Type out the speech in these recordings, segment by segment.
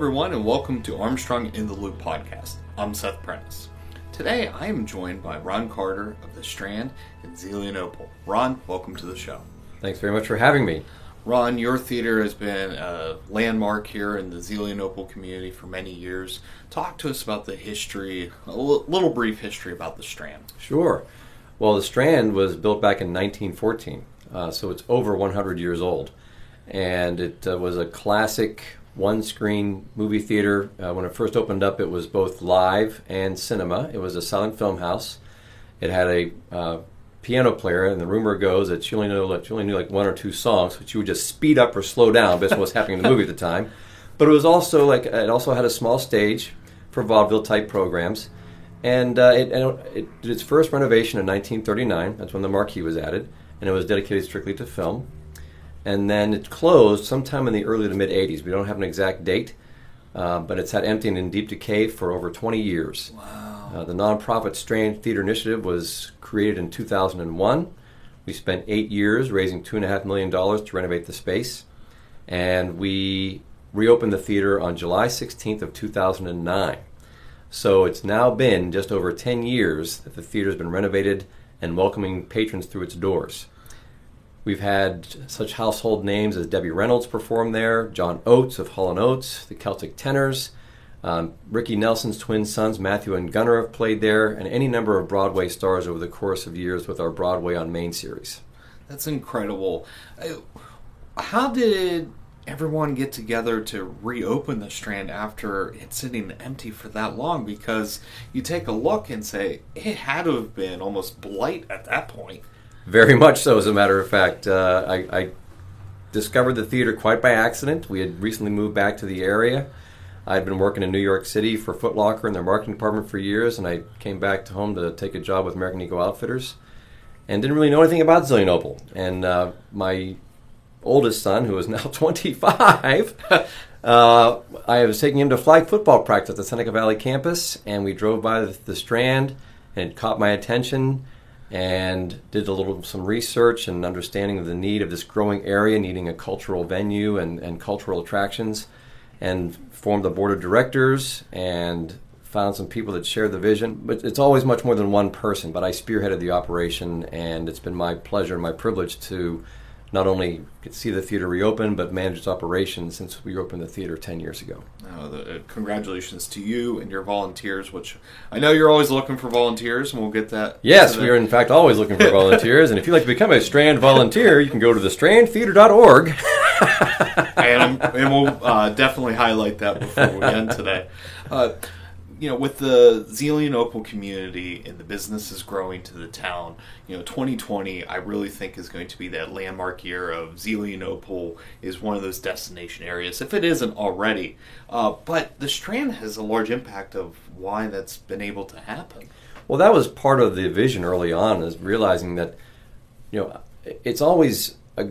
Everyone, and welcome to Armstrong in the Loop podcast. I'm Seth Prentice. Today, I am joined by Ron Carter of The Strand and Zelienople. Ron, welcome to the show. Thanks very much for having me. Ron, your theater has been a landmark here in the Zelienople community for many years. Talk to us about the history, a l- little brief history about The Strand. Sure. Well, the Strand was built back in 1914, uh, so it's over 100 years old. And it uh, was a classic one screen movie theater. Uh, when it first opened up, it was both live and cinema. It was a silent film house. It had a uh, piano player, and the rumor goes that she only knew like, she only knew like one or two songs, but she would just speed up or slow down based on what's happening in the movie at the time. But it was also like it also had a small stage for vaudeville type programs, and uh, it, and it did its first renovation in 1939. That's when the marquee was added, and it was dedicated strictly to film. And then it closed sometime in the early to mid 80s. We don't have an exact date, uh, but it's had empty and in deep decay for over 20 years. Wow. Uh, the nonprofit Strand Theater Initiative was created in 2001. We spent eight years raising $2.5 million to renovate the space. And we reopened the theater on July 16th of 2009. So it's now been just over 10 years that the theater's been renovated and welcoming patrons through its doors. We've had such household names as Debbie Reynolds perform there, John Oates of Hall & Oates, the Celtic Tenors, um, Ricky Nelson's twin sons, Matthew and Gunnar, have played there, and any number of Broadway stars over the course of years with our Broadway on Main series. That's incredible. Uh, How did everyone get together to reopen the Strand after it's sitting empty for that long? Because you take a look and say it had to have been almost blight at that point. Very much so, as a matter of fact. Uh, I, I discovered the theater quite by accident. We had recently moved back to the area. I'd been working in New York City for Foot Locker in their marketing department for years, and I came back to home to take a job with American Eagle Outfitters and didn't really know anything about Zelienople. And uh, my oldest son, who is now 25, uh, I was taking him to flag football practice at the Seneca Valley campus, and we drove by the, the Strand, and it caught my attention, and did a little some research and understanding of the need of this growing area, needing a cultural venue and, and cultural attractions, and formed the board of directors and found some people that share the vision. But it's always much more than one person. But I spearheaded the operation, and it's been my pleasure and my privilege to not only see the theater reopen, but manage its operations since we opened the theater 10 years ago. Uh, the, uh, congratulations to you and your volunteers, which I know you're always looking for volunteers, and we'll get that. Yes, we are, in fact always looking for volunteers, and if you'd like to become a Strand volunteer, you can go to thestrandtheater.org. and, and we'll uh, definitely highlight that before we end today. Uh, you know, with the Zelienople community and the businesses growing to the town, you know, 2020 I really think is going to be that landmark year of Zelienople is one of those destination areas, if it isn't already. Uh, but the Strand has a large impact of why that's been able to happen. Well, that was part of the vision early on, is realizing that, you know, it's always a,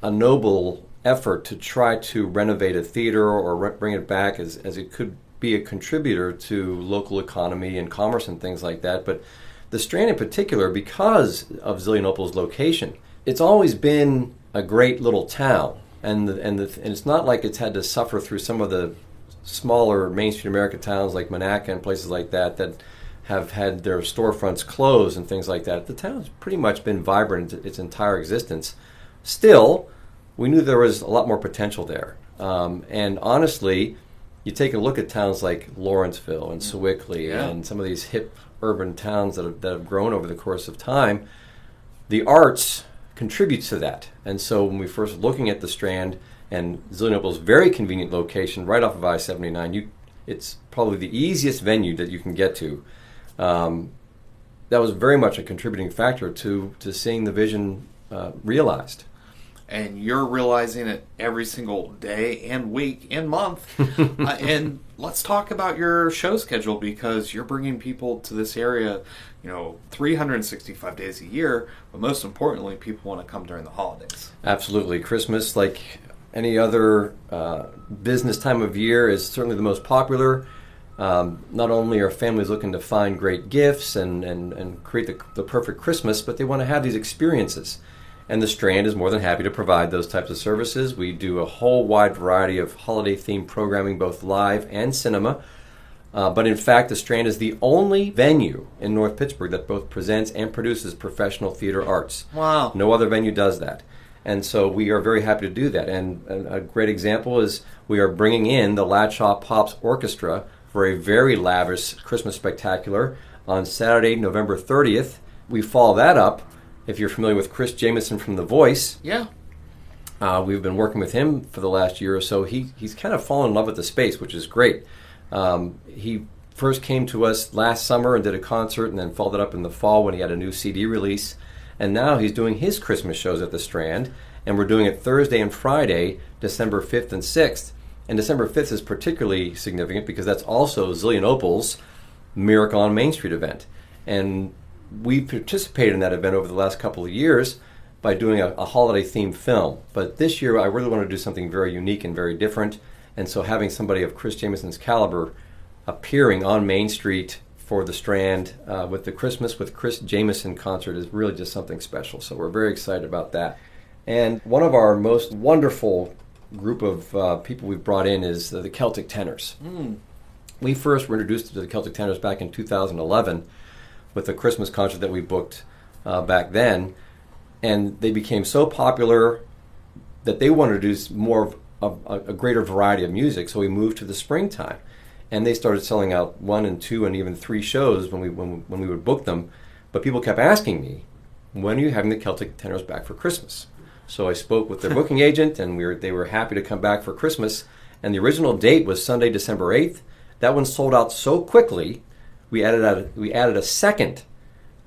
a noble effort to try to renovate a theater or re- bring it back as, as it could be a contributor to local economy and commerce and things like that. But the Strand in particular, because of Zelienople's location, it's always been a great little town. And, the, and, the, and it's not like it's had to suffer through some of the smaller mainstream American towns like Monaca and places like that that have had their storefronts closed and things like that. The town's pretty much been vibrant its entire existence. Still, we knew there was a lot more potential there. Um, and honestly, you take a look at towns like Lawrenceville and Sewickley Yeah. and some of these hip urban towns that have, that have grown over the course of time, the arts contributes to that. And so when we first looking at the Strand and Zelienople's very convenient location right off of I-79, you it's probably the easiest venue that you can get to. Um, that was very much a contributing factor to to seeing the vision uh, realized. And you're realizing it every single day and week and month. uh, and let's talk about your show schedule because you're bringing people to this area, you know, 365 days a year, but most importantly, people want to come during the holidays. Absolutely. Christmas, like any other uh, business time of year, is certainly the most popular. Um, not only are families looking to find great gifts and, and, and create the, the perfect Christmas, but they want to have these experiences. And the Strand is more than happy to provide those types of services. We do a whole wide variety of holiday themed programming, both live and cinema. Uh, but in fact, the Strand is the only venue in North Pittsburgh that both presents and produces professional theater arts. Wow. No other venue does that. And so we are very happy to do that. And a great example is we are bringing in the Latshaw Pops Orchestra for a very lavish Christmas spectacular on Saturday, November 30th. We follow that up if you're familiar with Chris Jamison from The Voice, Yeah. uh, we've been working with him for the last year or so. He he's kind of fallen in love with the space, which is great. Um, he first came to us last summer and did a concert, and then followed it up in the fall when he had a new CD release. And now he's doing his Christmas shows at the Strand, and we're doing it Thursday and Friday, December 5th and 6th. And December 5th is particularly significant because that's also Zelienople's Miracle on Main Street event. And we participated in that event over the last couple of years by doing a, a holiday themed film. But this year, I really want to do something very unique and very different. And so, having somebody of Chris Jamison's caliber appearing on Main Street for the Strand uh, with the Christmas with Chris Jamison concert is really just something special. So, we're very excited about that. And one of our most wonderful group of uh, people we've brought in is uh, the Celtic Tenors. We first were introduced to the Celtic Tenors back in 2011 with the Christmas concert that we booked uh, back then, and they became so popular that they wanted to do more of a, a greater variety of music. So we moved to the springtime, and they started selling out one and two and even three shows when we when, when we would book them. But people kept asking me, "When are you having the Celtic Tenors back for Christmas?" So I spoke with their booking agent, and we were they were happy to come back for Christmas. And the original date was Sunday, December eighth. That one sold out so quickly we added a, we added a second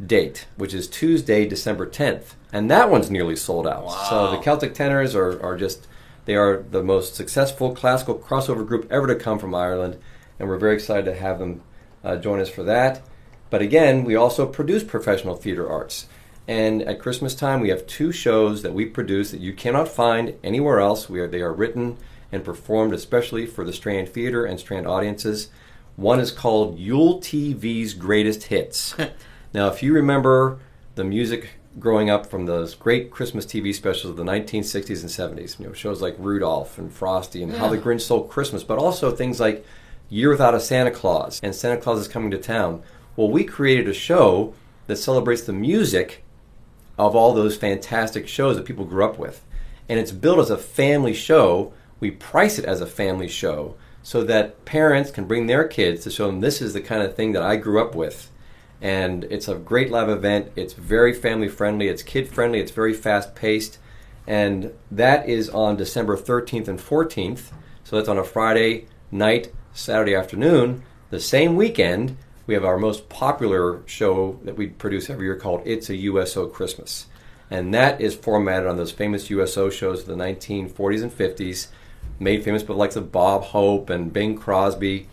date, which is Tuesday, December 10th, and that one's nearly sold out. So the Celtic Tenors are, are just they are the most successful classical crossover group ever to come from Ireland, and we're very excited to have them uh, join us for that. But again, we also produce professional theater arts. And at Christmas time, we have two shows that we produce that you cannot find anywhere else. We are, they are written and performed especially for the Strand Theater and Strand audiences. One is called Yule TV's Greatest Hits. now, if you remember the music growing up from those great Christmas TV specials of the 1960s and 70s, you know, shows like Rudolph and Frosty and How the Grinch Stole Christmas, but also things like Year Without a Santa Claus and Santa Claus is Coming to Town. Well, we created a show that celebrates the music of all those fantastic shows that people grew up with. And it's built as a family show. We price it as a family show so that parents can bring their kids to show them this is the kind of thing that I grew up with. And it's a great live event. It's very family friendly, it's kid friendly, it's very fast paced. And that is on December 13th and 14th. So that's on a Friday night, Saturday afternoon. The same weekend, we have our most popular show that we produce every year called It's a USO Christmas. And that is formatted on those famous USO shows of the 1940s and 50s, made famous by the likes of Bob Hope and Bing Crosby.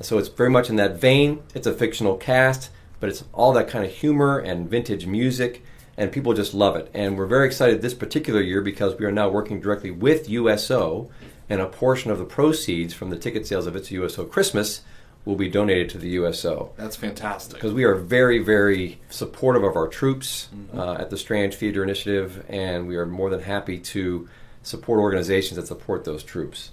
So it's very much in that vein. It's a fictional cast, but it's all that kind of humor and vintage music, and people just love it. And we're very excited this particular year because we are now working directly with USO, and a portion of the proceeds from the ticket sales of It's USO Christmas will be donated to the USO That's fantastic. because we are very, very supportive of our troops uh, at the Strand Theater Initiative, and we are more than happy to support organizations that support those troops.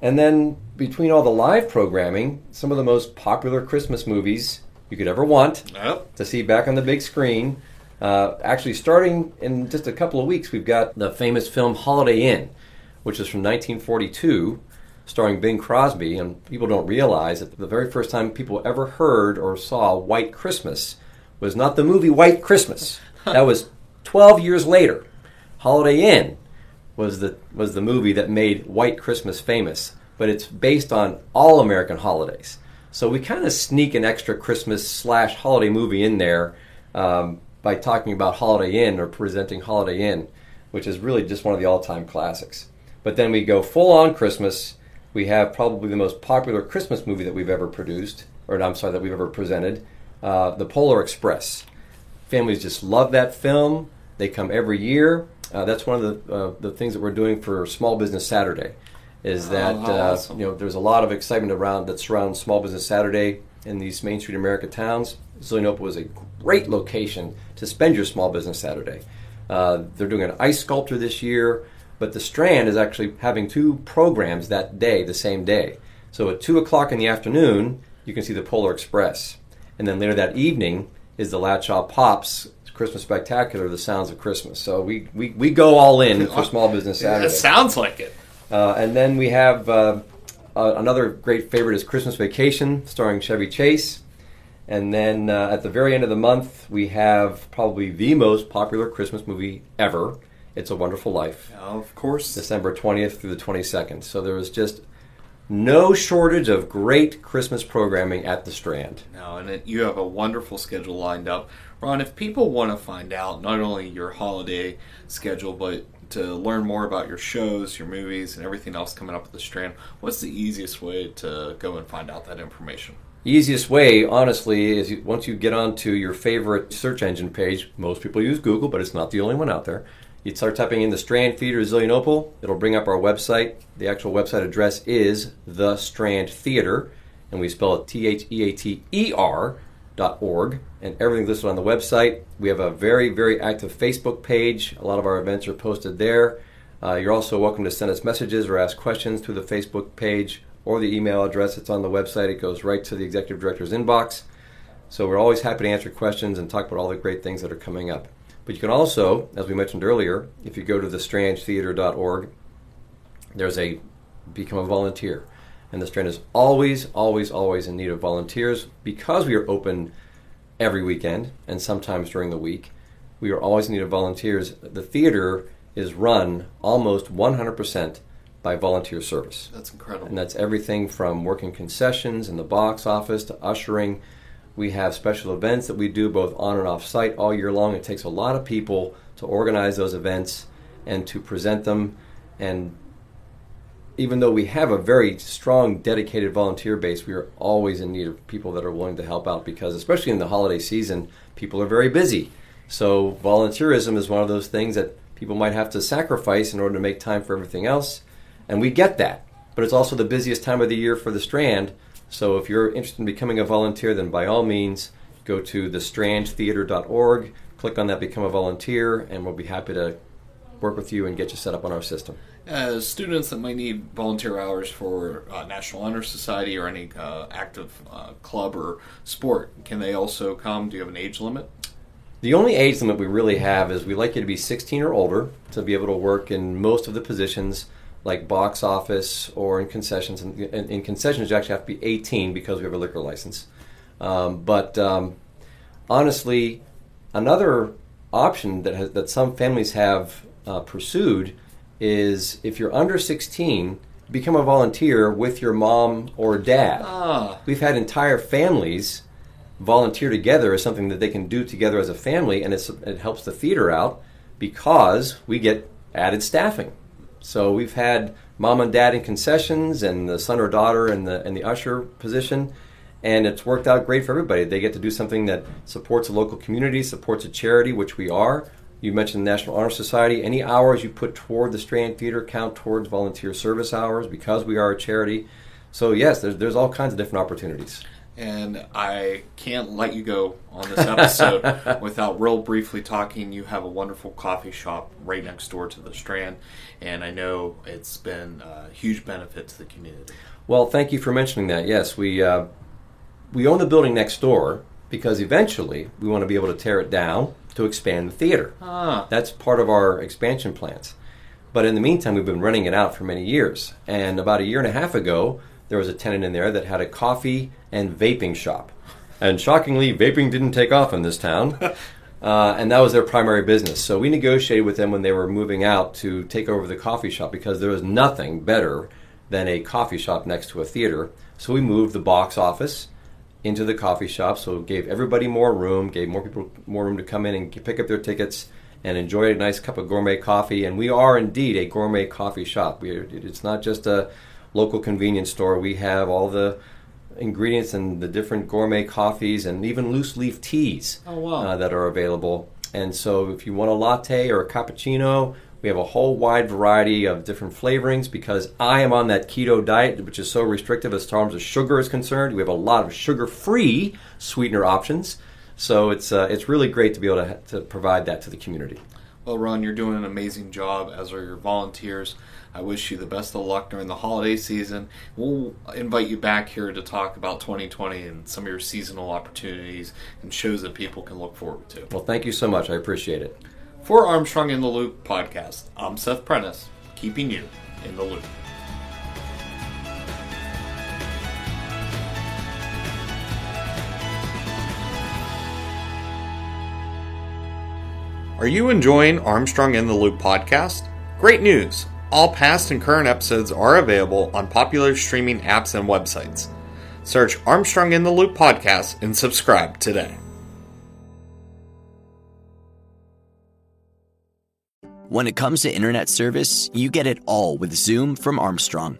And then between all the live programming, some of the most popular Christmas movies you could ever want Yep. to see back on the big screen. Uh, actually, starting in just a couple of weeks, we've got the famous film Holiday Inn, which is from 1942, starring Bing Crosby. And people don't realize that the very first time people ever heard or saw White Christmas was not the movie White Christmas. that was 12 years later. Holiday Inn was the was the movie that made White Christmas famous, but it's based on all American holidays. So we kind of sneak an extra Christmas slash holiday movie in there um, by talking about Holiday Inn or presenting Holiday Inn. which is really just one of the all-time classics. But then we go full on Christmas. We have probably the most popular Christmas movie that we've ever produced, or I'm sorry, that we've ever presented, uh, The Polar Express. Families just love that film. They come every year. Uh, that's one of the uh, the things that we're doing for Small Business Saturday. Is that how uh, awesome. you know there's a lot of excitement around that surrounds Small Business Saturday in these Main Street America towns. Zelienople is a great location to spend your Small Business Saturday. Uh, they're doing an ice sculpture this year, but the Strand is actually having two programs that day, the same day. So at two o'clock in the afternoon, you can see the Polar Express, and then later that evening is the Latshaw Pops Christmas Spectacular, The Sounds of Christmas. So we, we, we go all in for Small Business Saturday. It sounds like it. Uh, and then we have uh, uh, another great favorite is Christmas Vacation, starring Chevy Chase. And then uh, at the very end of the month, we have probably the most popular Christmas movie ever. It's a Wonderful Life, Of course. December 20th through the 22nd. So there was just no shortage of great Christmas programming at the Strand. No, and it, you have a wonderful schedule lined up. Ron, if people want to find out not only your holiday schedule, but to learn more about your shows, your movies, and everything else coming up at the Strand, what's the easiest way to go and find out that information? Easiest way, honestly, is once you get onto your favorite search engine page. Most people use Google, but it's not the only one out there. You start typing in the Strand Theater Zelienople. It'll bring up our website. The actual website address is the Strand Theater, and we spell it T H E A T E R org. And everything's listed on the website. We have a very, very active Facebook page. A lot of our events are posted there. Uh, you're also welcome to send us messages or ask questions through the Facebook page or the email address that's on the website. It goes right to the executive director's inbox. So we're always happy to answer questions and talk about all the great things that are coming up. But you can also, as we mentioned earlier, if you go to thestrandtheater.org, there's a become a volunteer. And the Strand is always, always, always in need of volunteers because we are open every weekend and sometimes during the week. We are always in need of volunteers. The theater is run almost 100% by volunteer service. That's incredible. And that's everything from working concessions in the box office to ushering. We have special events that we do both on and off site all year long. It takes a lot of people to organize those events and to present them. And even though we have a very strong, dedicated volunteer base, we are always in need of people that are willing to help out because, especially in the holiday season, people are very busy. So, volunteerism is one of those things that people might have to sacrifice in order to make time for everything else. And we get that. But it's also the busiest time of the year for the Strand. So, if you're interested in becoming a volunteer, then by all means, go to thestrandtheater.org, click on that Become a Volunteer, and we'll be happy to work with you and get you set up on our system. As students that might need volunteer hours for uh, National Honor Society or any uh, active uh, club or sport, can they also come? Do you have an age limit? The only age limit we really have is we like you to be 16 or older to be able to work in most of the positions like box office or in concessions. And in, in concessions, you actually have to be 18 because we have a liquor license. Um, but um, honestly, another option that has, that some families have uh, pursued is if you're under 16, become a volunteer with your mom or dad. Ah, We've had entire families volunteer together as something that they can do together as a family, and it's, it helps the theater out because we get added staffing. So we've had mom and dad in concessions, and the son or daughter in the in the usher position, and it's worked out great for everybody. They get to do something that supports a local community, supports a charity, which we are. You mentioned the National Honor Society. Any hours you put toward the Strand Theater count towards volunteer service hours because we are a charity. So yes, there's there's all kinds of different opportunities. and I can't let you go on this episode without real briefly talking. You have a wonderful coffee shop right next door to the Strand, and I know it's been a huge benefit to the community. Well, thank you for mentioning that. Yes, we uh, we own the building next door because eventually we want to be able to tear it down to expand the theater. Ah, That's part of our expansion plans. But in the meantime, we've been renting it out for many years. And about a year and a half ago, there was a tenant in there that had a coffee and vaping shop. And shockingly, vaping didn't take off in this town. Uh, and that was their primary business. So we negotiated with them when they were moving out to take over the coffee shop because there was nothing better than a coffee shop next to a theater. So we moved the box office into the coffee shop, so it gave everybody more room, gave more people more room to come in and pick up their tickets, and enjoy a nice cup of gourmet coffee. And we are indeed a gourmet coffee shop. We are, it's not just a local convenience store. We have all the ingredients and the different gourmet coffees and even loose leaf teas Oh, wow. uh, that are available. And so, if you want a latte or a cappuccino, we have a whole wide variety of different flavorings because I am on that keto diet, which is so restrictive as far as sugar is concerned. We have a lot of sugar-free sweetener options, so it's uh, it's really great to be able to, to provide that to the community. Well, Ron, you're doing an amazing job, as are your volunteers. I wish you the best of luck during the holiday season. We'll invite you back here to talk about 2020 and some of your seasonal opportunities and shows that people can look forward to. Well, thank you so much. I appreciate it. For Armstrong in the Loop podcast, I'm Seth Prentice, keeping you in the loop. Are you enjoying Armstrong in the Loop podcast? Great news! All past and current episodes are available on popular streaming apps and websites. Search Armstrong in the Loop podcast and subscribe today. When it comes to internet service, you get it all with Zoom from Armstrong.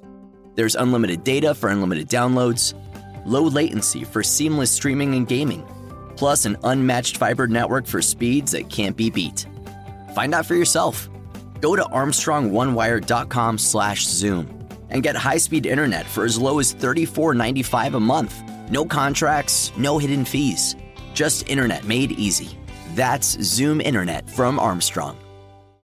There's unlimited data for unlimited downloads, low latency for seamless streaming and gaming, plus an unmatched fiber network for speeds that can't be beat. Find out for yourself. Go to armstrongonewire.com/zoom and get high-speed internet for as low as $34.95 a month. No contracts, no hidden fees. Just internet made easy. That's Zoom internet from Armstrong.